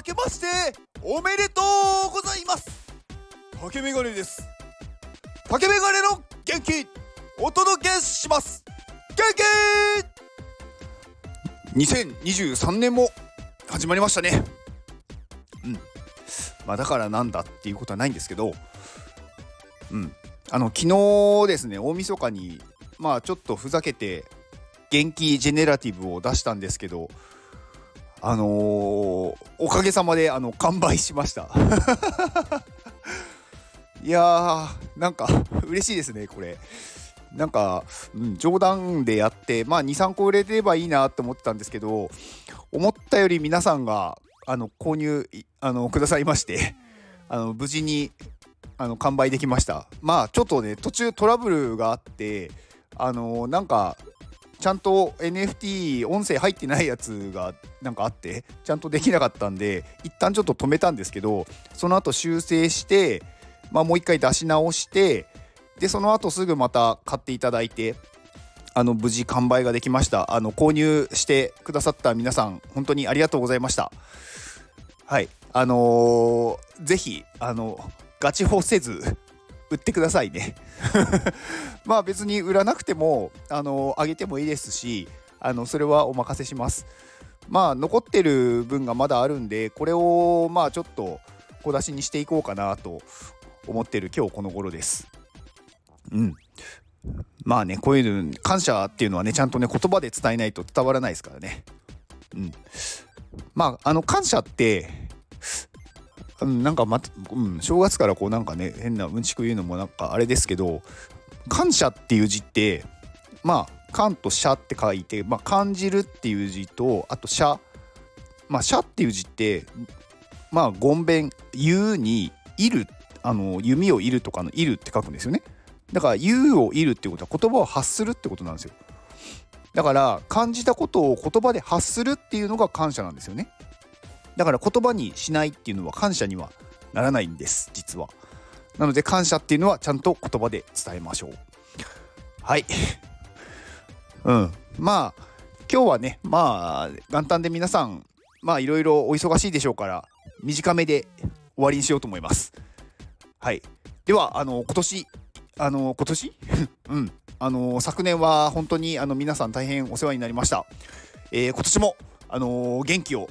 明けましておめでとうございます。竹メガネです。竹メガネの元気お届けします。元気 !2023 年も始まりましたね。うん。まあだからなんだっていうことはないんですけどうん。あの昨日ですね大晦日にまあちょっとふざけて元気ジェネラティブを出したんですけどあのー、おかげさまであの完売しました。いやーなんか嬉しいですねこれ。なんか、うん、冗談でやってまあ23個売れてればいいなって思ってたんですけど思ったより皆さんがあの購入あのくださいましてあの無事にあの完売できました。まあちょっとね途中トラブルがあってあのなんかちゃんと NFT 音声入ってないやつがなんかあってちゃんとできなかったんで一旦ちょっと止めたんですけどその後修正して、まあ、もう一回出し直してでその後すぐまた買っていただいてあの無事完売ができました。あの購入してくださった皆さん本当にありがとうございました。はい。あのー、ぜひあのガチ法せず売ってくださいね。まあ別に売らなくてもあのあげてもいいですしあのそれはお任せします。まあ残ってる分がまだあるんでこれをまあちょっと小出しにしていこうかなと思ってる今日この頃です。うん。まあねこういうの感謝っていうのはねちゃんとね言葉で伝えないと伝わらないですからね。うん。まああの感謝ってうん、なんかま、うん、正月からこうなんかね変なうんちく言うのもなんかあれですけど感謝っていう字ってまあ感と謝って書いて、まあ、感じるっていう字とあと謝まあ謝っていう字ってまあごんべん言うにいるあの弓をいるとかのいるって書くんですよね。だから言うをいるってことは言葉を発するってことなんですよ。だから感じたことを言葉で発するっていうのが感謝なんですよね。だから言葉にしないっていうのは感謝にはならないんです実は。なので感謝っていうのはちゃんと言葉で伝えましょう。はい。うん。まあ今日はねまあ元旦で皆さんまあいろいろお忙しいでしょうから短めで終わりにしようと思います。はい。ではあの今年あの今年？うん。あの昨年は本当にあの皆さん大変お世話になりました、えー、今年もあの元気を